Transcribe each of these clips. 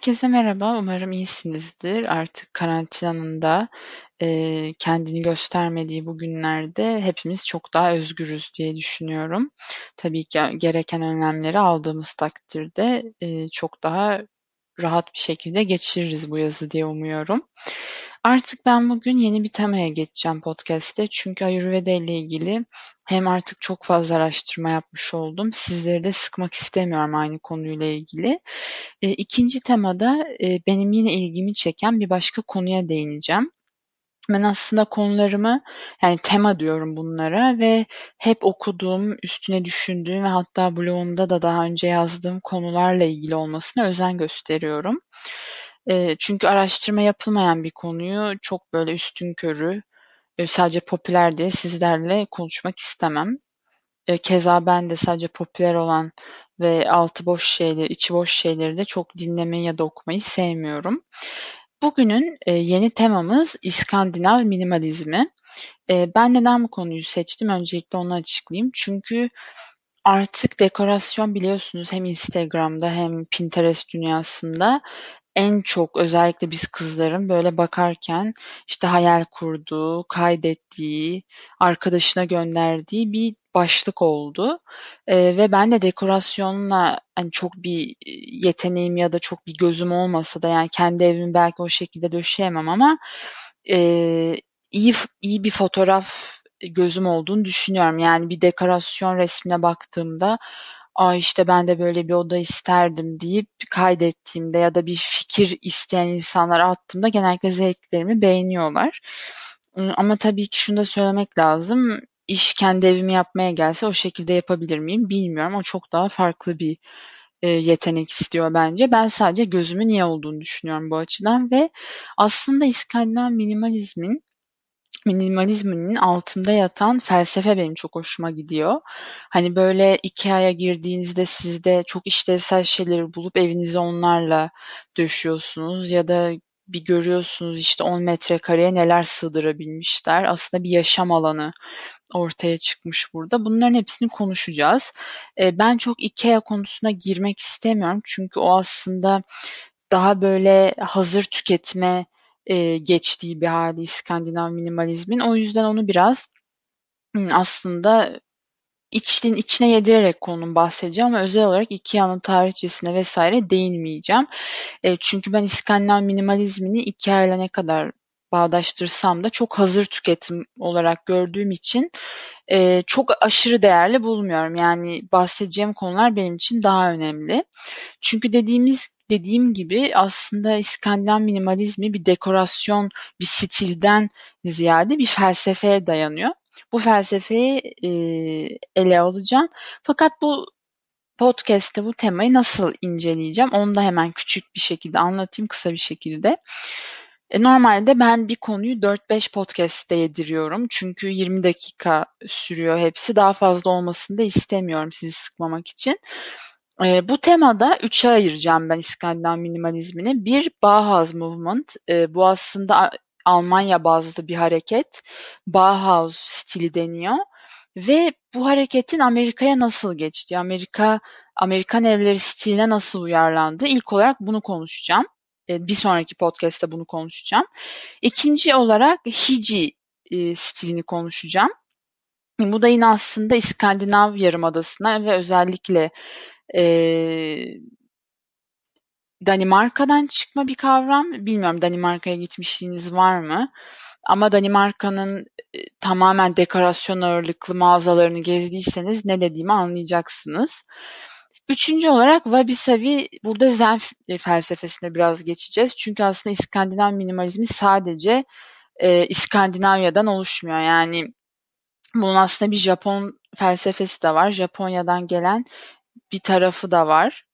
Herkese merhaba, umarım iyisinizdir. Artık karantinanın da, eee, kendini göstermediği bu günlerde hepimiz çok daha özgürüz diye düşünüyorum. Tabii ki gereken önlemleri aldığımız takdirde, eee, çok daha rahat bir şekilde geçiririz bu yazı diye umuyorum. Artık ben bugün yeni bir temaya geçeceğim podcast'te. Çünkü Ayurveda ile ilgili hem artık çok fazla araştırma yapmış oldum. Sizleri de sıkmak istemiyorum aynı konuyla ilgili. E, ikinci temada e, benim yine ilgimi çeken bir başka konuya değineceğim. Ben aslında konularımı yani tema diyorum bunlara ve hep okuduğum, üstüne düşündüğüm ve hatta blogumda da daha önce yazdığım konularla ilgili olmasına özen gösteriyorum. E, çünkü araştırma yapılmayan bir konuyu çok böyle üstünkörü e, sadece popüler diye sizlerle konuşmak istemem. E, keza ben de sadece popüler olan ve altı boş şeyleri, içi boş şeyleri de çok dinlemeyi ya da okumayı sevmiyorum. Bugünün e, yeni temamız İskandinav minimalizmi. E, ben neden bu konuyu seçtim? Öncelikle onu açıklayayım. Çünkü artık dekorasyon biliyorsunuz hem Instagram'da hem Pinterest dünyasında en çok özellikle biz kızların böyle bakarken işte hayal kurduğu, kaydettiği, arkadaşına gönderdiği bir başlık oldu. Eee, ve ben de dekorasyonla hani çok bir yeteneğim ya da çok bir gözüm olmasa da yani kendi evimi belki o şekilde döşeyemem ama eee, iyi iyi bir fotoğraf gözüm olduğunu düşünüyorum. Yani bir dekorasyon resmine baktığımda Aa işte ben de böyle bir oda isterdim deyip kaydettiğimde ya da bir fikir isteyen insanlara attığımda genellikle zevklerimi beğeniyorlar. Ama tabii ki şunu da söylemek lazım. İş kendi evimi yapmaya gelse o şekilde yapabilir miyim bilmiyorum. O çok daha farklı bir e, yetenek istiyor bence. Ben sadece gözümün iyi olduğunu düşünüyorum bu açıdan ve aslında İskandinav minimalizmin minimalizmin altında yatan felsefe benim çok hoşuma gidiyor. Hani böyle IKEA'ya girdiğinizde sizde çok işlevsel şeyleri bulup evinize onlarla döşüyorsunuz ya da bir görüyorsunuz işte 10 metrekareye neler sığdırabilmişler. Aslında bir yaşam alanı ortaya çıkmış burada. Bunların hepsini konuşacağız. E, ben çok IKEA konusuna girmek istemiyorum çünkü o aslında daha böyle hazır tüketme e, geçtiği bir hali İskandinav minimalizmin. O yüzden onu biraz aslında için içine yedirerek konunun bahsedeceğim ama özel olarak Ikea'nın tarihçesine vesaire değinmeyeceğim. E, çünkü ben İskandinav minimalizmini Ikea ile ne kadar bağdaştırsam da çok hazır tüketim olarak gördüğüm için e, çok aşırı değerli bulmuyorum. Yani bahsedeceğim konular benim için daha önemli. Çünkü dediğimiz dediğim gibi aslında İskandinav minimalizmi bir dekorasyon, bir stilden ziyade bir felsefeye dayanıyor. Bu felsefeyi e, ele alacağım. Fakat bu podcast'te bu temayı nasıl inceleyeceğim onu da hemen küçük bir şekilde anlatayım kısa bir şekilde. E, normalde ben bir konuyu 4-5 podcast'te yediriyorum. Çünkü 20 dakika sürüyor hepsi. Daha fazla olmasını da istemiyorum sizi sıkmamak için. E, bu temada üçe ayıracağım ben İskandinav minimalizmini. Bir Bauhaus Movement. E, bu aslında Almanya bazlı bir hareket. Bauhaus stili deniyor. Ve bu hareketin Amerika'ya nasıl geçtiği, Amerika Amerikan evleri stiline nasıl uyarlandı? İlk olarak bunu konuşacağım. E, bir sonraki podcast'te bunu konuşacağım. İkinci olarak Hiji e, stilini konuşacağım. Bu da yine aslında İskandinav Yarımadası'na ve özellikle e, Danimarka'dan çıkma bir kavram. Bilmiyorum Danimarka'ya gitmişliğiniz var mı? Ama Danimarka'nın e, tamamen dekorasyon ağırlıklı mağazalarını gezdiyseniz ne dediğimi anlayacaksınız. Üçüncü olarak Wabi Sabi burada Zen felsefesine biraz geçeceğiz. Çünkü aslında İskandinav minimalizmi sadece e, İskandinavya'dan oluşmuyor. Yani bunun aslında bir Japon felsefesi de var. Japonya'dan gelen bir tarafı da var.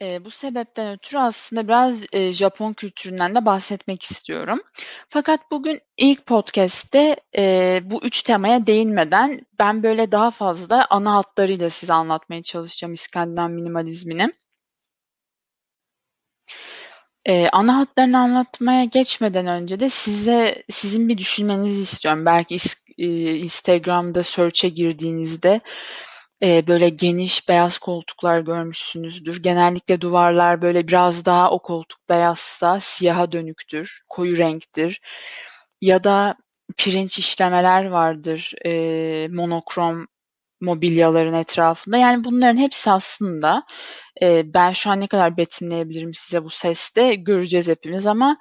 Eee, bu sebepten ötürü aslında biraz, eee, Japon kültüründen de bahsetmek istiyorum. Fakat bugün ilk podcast'te, eee, bu üç temaya değinmeden ben böyle daha fazla ana hatlarıyla size anlatmaya çalışacağım İskandinav minimalizmini. Eee, ana hatlarını anlatmaya geçmeden önce de size sizin bir düşünmenizi istiyorum. Belki is eee, Instagram'da search'e girdiğinizde Eee, böyle geniş beyaz koltuklar görmüşsünüzdür. Genellikle duvarlar böyle biraz daha o koltuk beyazsa siyaha dönüktür, koyu renktir. Ya da pirinç işlemeler vardır eee, monokrom mobilyaların etrafında. Yani bunların hepsi aslında e, ben şu an ne kadar betimleyebilirim size bu seste göreceğiz hepimiz ama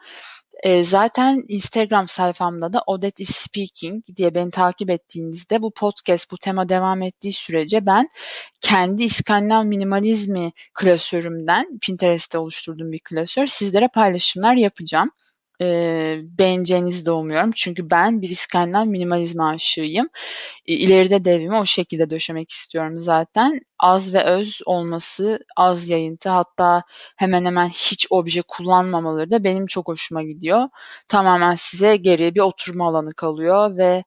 e, zaten Instagram sayfamda da Odette is Speaking diye beni takip ettiğinizde bu podcast, bu tema devam ettiği sürece ben kendi İskandinav minimalizmi klasörümden Pinterest'te oluşturduğum bir klasör sizlere paylaşımlar yapacağım. E, beğeneceğinizi de umuyorum. Çünkü ben bir İskandinav minimalizm aşığıyım. E, ileride de evimi o şekilde döşemek istiyorum zaten. Az ve öz olması, az yayıntı hatta hemen hemen hiç obje kullanmamaları da benim çok hoşuma gidiyor. Tamamen size geriye bir oturma alanı kalıyor ve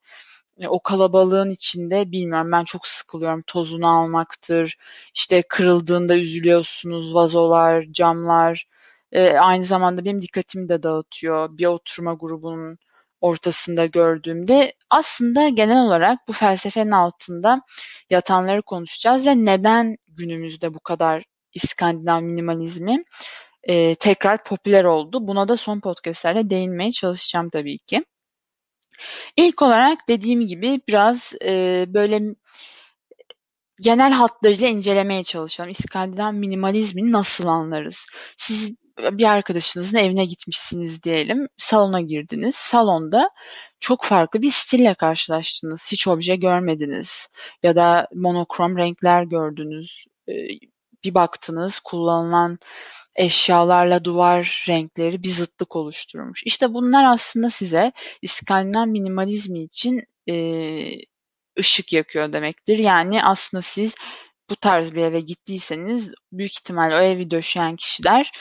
e, o kalabalığın içinde bilmiyorum ben çok sıkılıyorum. Tozunu almaktır, işte kırıldığında üzülüyorsunuz, vazolar, camlar. E, aynı zamanda benim dikkatimi de dağıtıyor. Bir oturma grubunun ortasında gördüğümde aslında genel olarak bu felsefenin altında yatanları konuşacağız ve neden günümüzde bu kadar İskandinav minimalizmi e, tekrar popüler oldu. Buna da son podcastlerde değinmeye çalışacağım tabii ki. İlk olarak dediğim gibi biraz e, böyle genel hatlarıyla incelemeye çalışalım. İskandinav minimalizmi nasıl anlarız? Siz bir arkadaşınızın evine gitmişsiniz diyelim. Salona girdiniz. Salonda çok farklı bir stille karşılaştınız. Hiç obje görmediniz ya da monokrom renkler gördünüz. Ee, bir baktınız kullanılan eşyalarla duvar renkleri bir zıtlık oluşturmuş. İşte bunlar aslında size İskandinav minimalizmi için ışık yakıyor demektir. Yani aslında siz bu tarz bir eve gittiyseniz büyük ihtimal o evi döşeyen kişiler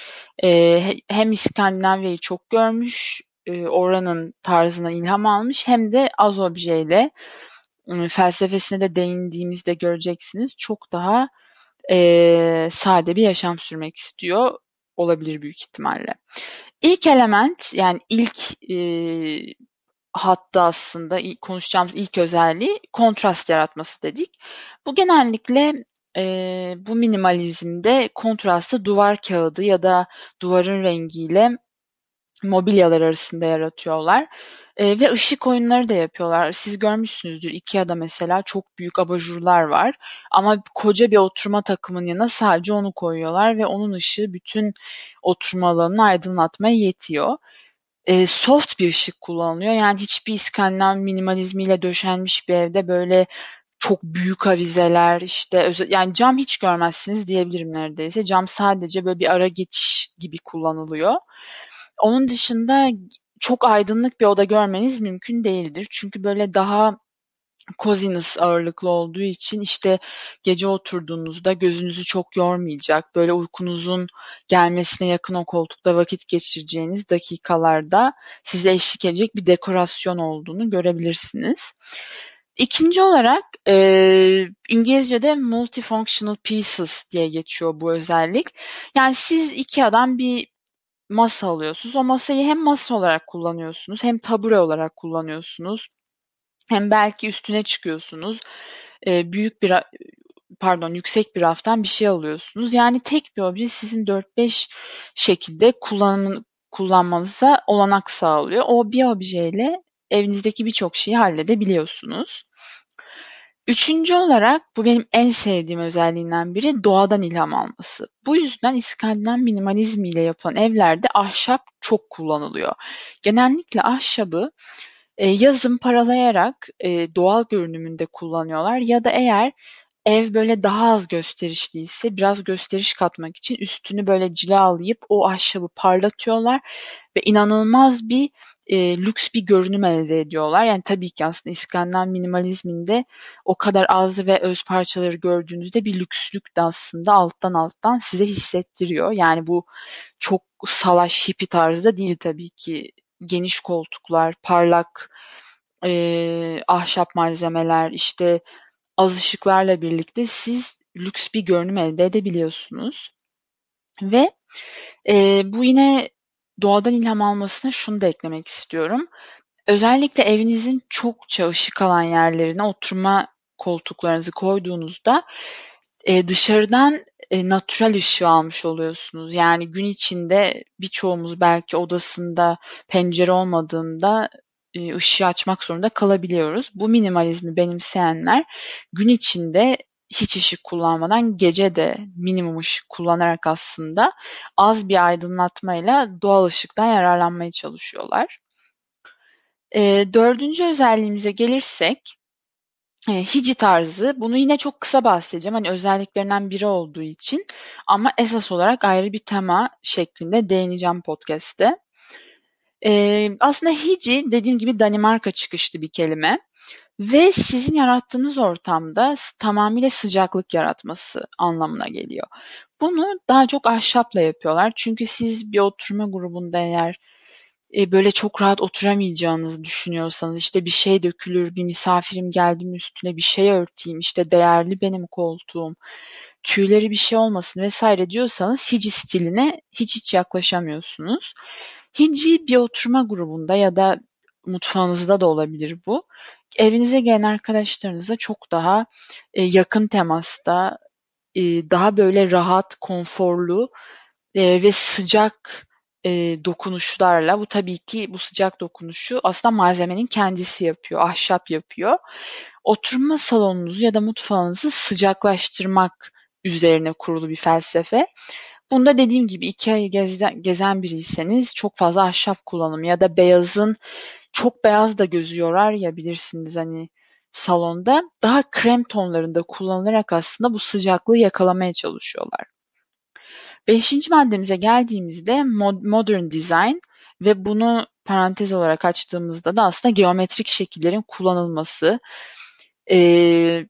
e, hem İskandinavya'yı çok görmüş, e, oranın tarzına ilham almış hem de az objeyle e, felsefesine de değindiğimizde göreceksiniz çok daha e, sade bir yaşam sürmek istiyor olabilir büyük ihtimalle. İlk element yani ilk e, hatta aslında konuşacağımız ilk özelliği kontrast yaratması dedik. Bu genellikle e, bu minimalizmde kontrastı duvar kağıdı ya da duvarın rengiyle mobilyalar arasında yaratıyorlar. E, ve ışık oyunları da yapıyorlar. Siz görmüşsünüzdür Ikea'da mesela çok büyük abajurlar var. Ama koca bir oturma takımının yanına sadece onu koyuyorlar ve onun ışığı bütün oturma alanını aydınlatmaya yetiyor. E, soft bir ışık kullanılıyor. Yani hiçbir İskandinav minimalizmiyle döşenmiş bir evde böyle çok büyük avizeler işte yani cam hiç görmezsiniz diyebilirim neredeyse. Cam sadece böyle bir ara geçiş gibi kullanılıyor. Onun dışında çok aydınlık bir oda görmeniz mümkün değildir. Çünkü böyle daha coziness ağırlıklı olduğu için işte gece oturduğunuzda gözünüzü çok yormayacak, böyle uykunuzun gelmesine yakın o koltukta vakit geçireceğiniz dakikalarda size eşlik edecek bir dekorasyon olduğunu görebilirsiniz. İkinci olarak e, İngilizce'de multifunctional pieces diye geçiyor bu özellik. Yani siz iki adam bir masa alıyorsunuz. O masayı hem masa olarak kullanıyorsunuz hem tabure olarak kullanıyorsunuz. Hem belki üstüne çıkıyorsunuz. E, büyük bir pardon yüksek bir raftan bir şey alıyorsunuz. Yani tek bir obje sizin 4-5 şekilde kullanım, kullanmanıza olanak sağlıyor. O bir objeyle evinizdeki birçok şeyi halledebiliyorsunuz. Üçüncü olarak bu benim en sevdiğim özelliğinden biri doğadan ilham alması. Bu yüzden İskandinav minimalizmi ile yapılan evlerde ahşap çok kullanılıyor. Genellikle ahşabı e, yazın paralayarak e, doğal görünümünde kullanıyorlar ya da eğer ev böyle daha az gösterişliyse biraz gösteriş katmak için üstünü böyle cilalayıp o ahşabı parlatıyorlar ve inanılmaz bir e, lüks bir görünüm elde ediyorlar. Yani tabii ki aslında İskandinav minimalizminde o kadar az ve öz parçaları gördüğünüzde bir lükslük de aslında alttan alttan size hissettiriyor. Yani bu çok salaş hippie tarzda değil tabii ki. Geniş koltuklar, parlak e, ahşap malzemeler, işte az ışıklarla birlikte siz lüks bir görünüm elde edebiliyorsunuz. Ve e, bu yine doğadan ilham almasına şunu da eklemek istiyorum. Özellikle evinizin çokça ışık alan yerlerine oturma koltuklarınızı koyduğunuzda e, dışarıdan e, natürel ışığı almış oluyorsunuz. Yani gün içinde birçoğumuz belki odasında pencere olmadığında e, ışığı açmak zorunda kalabiliyoruz. Bu minimalizmi benimseyenler gün içinde hiç ışık kullanmadan gece de minimum ışık kullanarak aslında az bir aydınlatmayla doğal ışıktan yararlanmaya çalışıyorlar. E, dördüncü özelliğimize gelirsek e, Hici tarzı. Bunu yine çok kısa bahsedeceğim. Hani özelliklerinden biri olduğu için. Ama esas olarak ayrı bir tema şeklinde değineceğim podcast'te. Ee, aslında Hici dediğim gibi Danimarka çıkışlı bir kelime. Ve sizin yarattığınız ortamda tamamıyla sıcaklık yaratması anlamına geliyor. Bunu daha çok ahşapla yapıyorlar. Çünkü siz bir oturma grubunda eğer e, böyle çok rahat oturamayacağınızı düşünüyorsanız işte bir şey dökülür, bir misafirim geldi mi üstüne bir şey örteyim, işte değerli benim koltuğum, tüyleri bir şey olmasın vesaire diyorsanız Hici stiline hiç hiç yaklaşamıyorsunuz. Hici bir oturma grubunda ya da mutfağınızda da olabilir bu. Evinize gelen arkadaşlarınızla çok daha e, yakın temasta, e, daha böyle rahat, konforlu e, ve sıcak e, dokunuşlarla bu tabii ki bu sıcak dokunuşu aslında malzemenin kendisi yapıyor, ahşap yapıyor. Oturma salonunuzu ya da mutfağınızı sıcaklaştırmak üzerine kurulu bir felsefe. Bunda dediğim gibi iki ay gezen, gezen biriyseniz çok fazla ahşap kullanımı ya da beyazın çok beyaz da gözü yorar ya bilirsiniz hani salonda daha krem tonlarında kullanılarak aslında bu sıcaklığı yakalamaya çalışıyorlar. Beşinci maddemize geldiğimizde modern design ve bunu parantez olarak açtığımızda da aslında geometrik şekillerin kullanılması ee,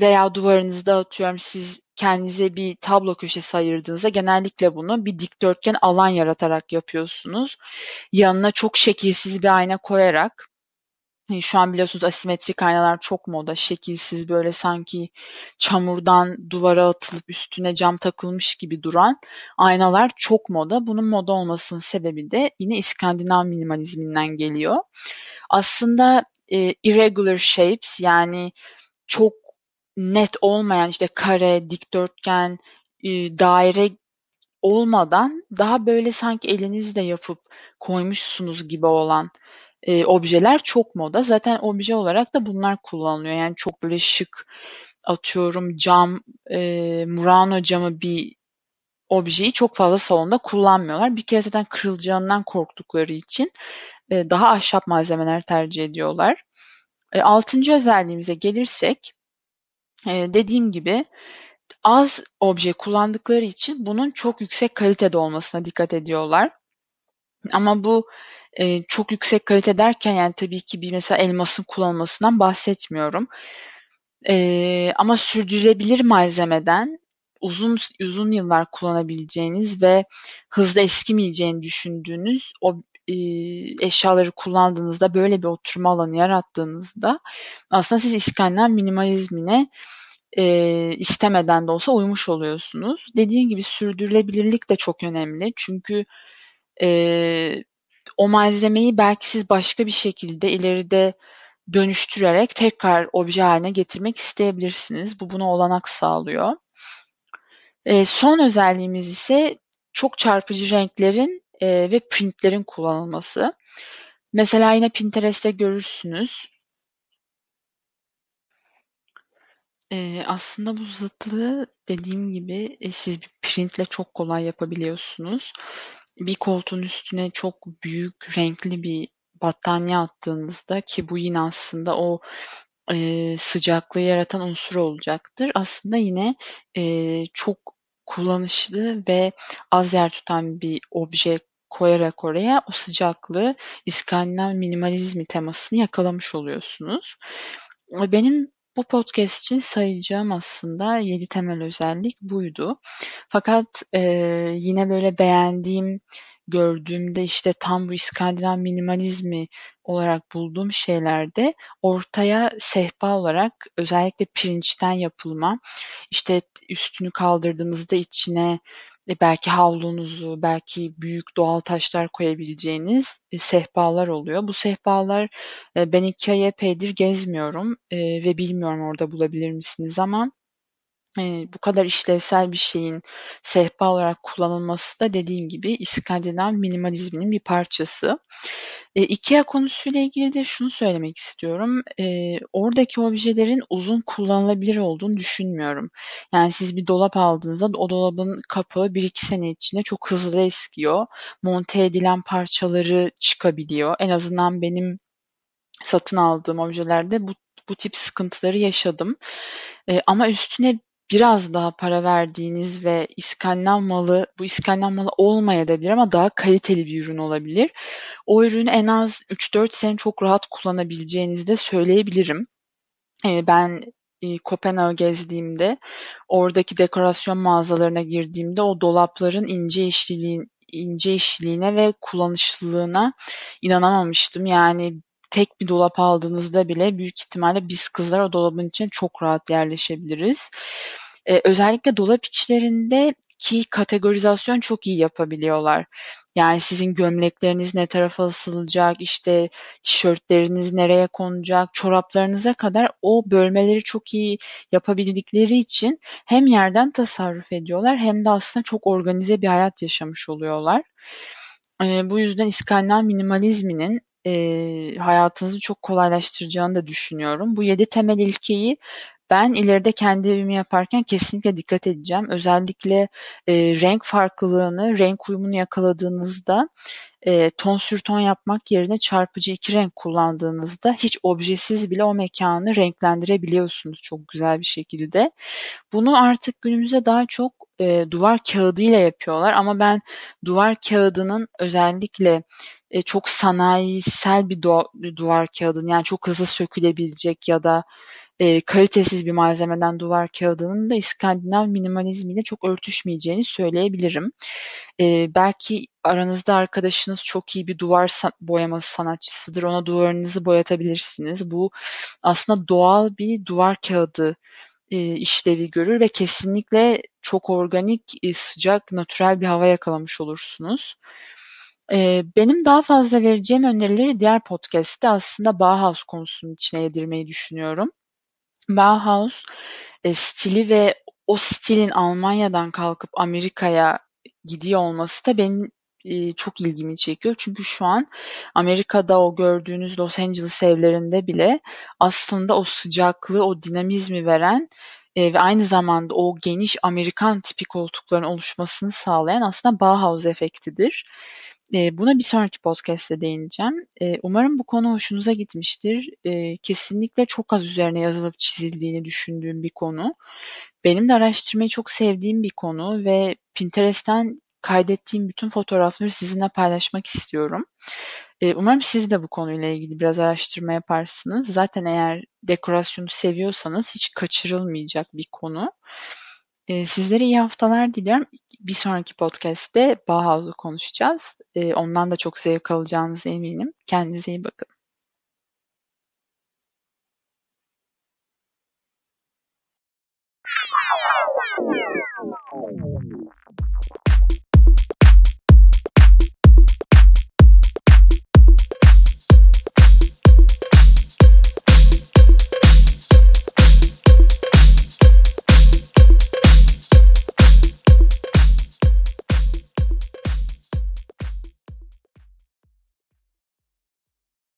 veya duvarınızda atıyorum siz kendinize bir tablo köşesi ayırdığınızda genellikle bunu bir dikdörtgen alan yaratarak yapıyorsunuz. Yanına çok şekilsiz bir ayna koyarak şu an biliyorsunuz asimetrik aynalar çok moda. Şekilsiz böyle sanki çamurdan duvara atılıp üstüne cam takılmış gibi duran aynalar çok moda. Bunun moda olmasının sebebi de yine İskandinav minimalizminden geliyor. Aslında e, irregular shapes yani çok net olmayan işte kare, dikdörtgen, e, daire olmadan daha böyle sanki elinizle yapıp koymuşsunuz gibi olan e, objeler çok moda. Zaten obje olarak da bunlar kullanılıyor. Yani çok böyle şık atıyorum cam, e, Murano camı bir objeyi çok fazla salonda kullanmıyorlar. Bir kere zaten kırılacağından korktukları için e, daha ahşap malzemeler tercih ediyorlar. E, altıncı özelliğimize gelirsek e, dediğim gibi az obje kullandıkları için bunun çok yüksek kalitede olmasına dikkat ediyorlar. Ama bu e, çok yüksek kalite derken yani tabii ki bir mesela elmasın kullanılmasından bahsetmiyorum. E, ama sürdürülebilir malzemeden uzun uzun yıllar kullanabileceğiniz ve hızlı eskimeyeceğini düşündüğünüz o e, eşyaları kullandığınızda böyle bir oturma alanı yarattığınızda aslında siz İskandinav minimalizmine e, istemeden de olsa uymuş oluyorsunuz. Dediğim gibi sürdürülebilirlik de çok önemli. Çünkü e, o malzemeyi belki siz başka bir şekilde ileride dönüştürerek tekrar obje haline getirmek isteyebilirsiniz. Bu buna olanak sağlıyor. E, son özelliğimiz ise çok çarpıcı renklerin e, ve printlerin kullanılması. Mesela yine Pinterest'te görürsünüz. E, aslında bu zıtlığı dediğim gibi e, siz bir printle çok kolay yapabiliyorsunuz bir koltuğun üstüne çok büyük renkli bir battaniye attığınızda ki bu yine aslında o e, sıcaklığı yaratan unsur olacaktır. Aslında yine e, çok kullanışlı ve az yer tutan bir obje koyarak oraya o sıcaklığı İskandinav minimalizmi temasını yakalamış oluyorsunuz. Benim bu podcast için sayacağım aslında 7 temel özellik buydu. Fakat e, yine böyle beğendiğim, gördüğümde işte tam bu İskandinav minimalizmi olarak bulduğum şeylerde ortaya sehpa olarak özellikle pirinçten yapılma, işte üstünü kaldırdığınızda içine e, belki havlunuzu, belki büyük doğal taşlar koyabileceğiniz e, sehpalar oluyor. Bu sehpalar e, ben IKEA'yı epeydir gezmiyorum e, ve bilmiyorum orada bulabilir misiniz ama e, bu kadar işlevsel bir şeyin sehpa olarak kullanılması da dediğim gibi İskandinav minimalizminin bir parçası. E, IKEA konusuyla ilgili de şunu söylemek istiyorum. E, oradaki objelerin uzun kullanılabilir olduğunu düşünmüyorum. Yani siz bir dolap aldığınızda o dolabın bir iki sene içinde çok hızlı eskiyor. Monte edilen parçaları çıkabiliyor. En azından benim satın aldığım objelerde bu bu tip sıkıntıları yaşadım. E, ama üstüne biraz daha para verdiğiniz ve İskandinav malı, bu İskandinav malı olmayabilir ama daha kaliteli bir ürün olabilir. O ürünü en az 3-4 sene çok rahat kullanabileceğinizi de söyleyebilirim. E, ben e, Kopenhag'ı gezdiğimde oradaki dekorasyon mağazalarına girdiğimde o dolapların ince işliliğin ince işliğine ve kullanışlılığına inanamamıştım. Yani tek bir dolap aldığınızda bile büyük ihtimalle biz kızlar o dolabın içine çok rahat yerleşebiliriz. Ee, özellikle dolap içlerinde ki kategorizasyon çok iyi yapabiliyorlar. Yani sizin gömlekleriniz ne tarafa asılacak, işte tişörtleriniz nereye konacak, çoraplarınıza kadar o bölmeleri çok iyi yapabildikleri için hem yerden tasarruf ediyorlar hem de aslında çok organize bir hayat yaşamış oluyorlar. Ee, bu yüzden İskandinav minimalizminin e, hayatınızı çok kolaylaştıracağını da düşünüyorum. Bu yedi temel ilkeyi ben ileride kendi evimi yaparken kesinlikle dikkat edeceğim. Özellikle e, renk farklılığını, renk uyumunu yakaladığınızda e, ton sür ton yapmak yerine çarpıcı iki renk kullandığınızda hiç objesiz bile o mekanı renklendirebiliyorsunuz çok güzel bir şekilde. Bunu artık günümüzde daha çok e, duvar kağıdıyla yapıyorlar ama ben duvar kağıdının özellikle e, çok sanayisel bir duvar kağıdının yani çok hızlı sökülebilecek ya da e, kalitesiz bir malzemeden duvar kağıdının da İskandinav minimalizmiyle çok örtüşmeyeceğini söyleyebilirim. E, belki aranızda arkadaşınız çok iyi bir duvar san- boyaması sanatçısıdır. Ona duvarınızı boyatabilirsiniz. Bu aslında doğal bir duvar kağıdı e, işlevi görür ve kesinlikle çok organik, e, sıcak, natürel bir hava yakalamış olursunuz. E, benim daha fazla vereceğim önerileri diğer podcast'te aslında Bauhaus konusunun içine yedirmeyi düşünüyorum. Bauhaus e, stili ve o stilin Almanya'dan kalkıp Amerika'ya gidiyor olması da benim çok ilgimi çekiyor. Çünkü şu an Amerika'da o gördüğünüz Los Angeles evlerinde bile aslında o sıcaklığı, o dinamizmi veren ve aynı zamanda o geniş Amerikan tipi koltukların oluşmasını sağlayan aslında Bauhaus efektidir. Buna bir sonraki podcast'te değineceğim. Umarım bu konu hoşunuza gitmiştir. Kesinlikle çok az üzerine yazılıp çizildiğini düşündüğüm bir konu. Benim de araştırmayı çok sevdiğim bir konu ve Pinterest'ten kaydettiğim bütün fotoğrafları sizinle paylaşmak istiyorum. E, umarım siz de bu konuyla ilgili biraz araştırma yaparsınız. Zaten eğer dekorasyonu seviyorsanız hiç kaçırılmayacak bir konu. E, sizlere iyi haftalar diliyorum. Bir sonraki podcast'te Bauhaus'u konuşacağız. E, ondan da çok zevk alacağınıza eminim. Kendinize iyi bakın.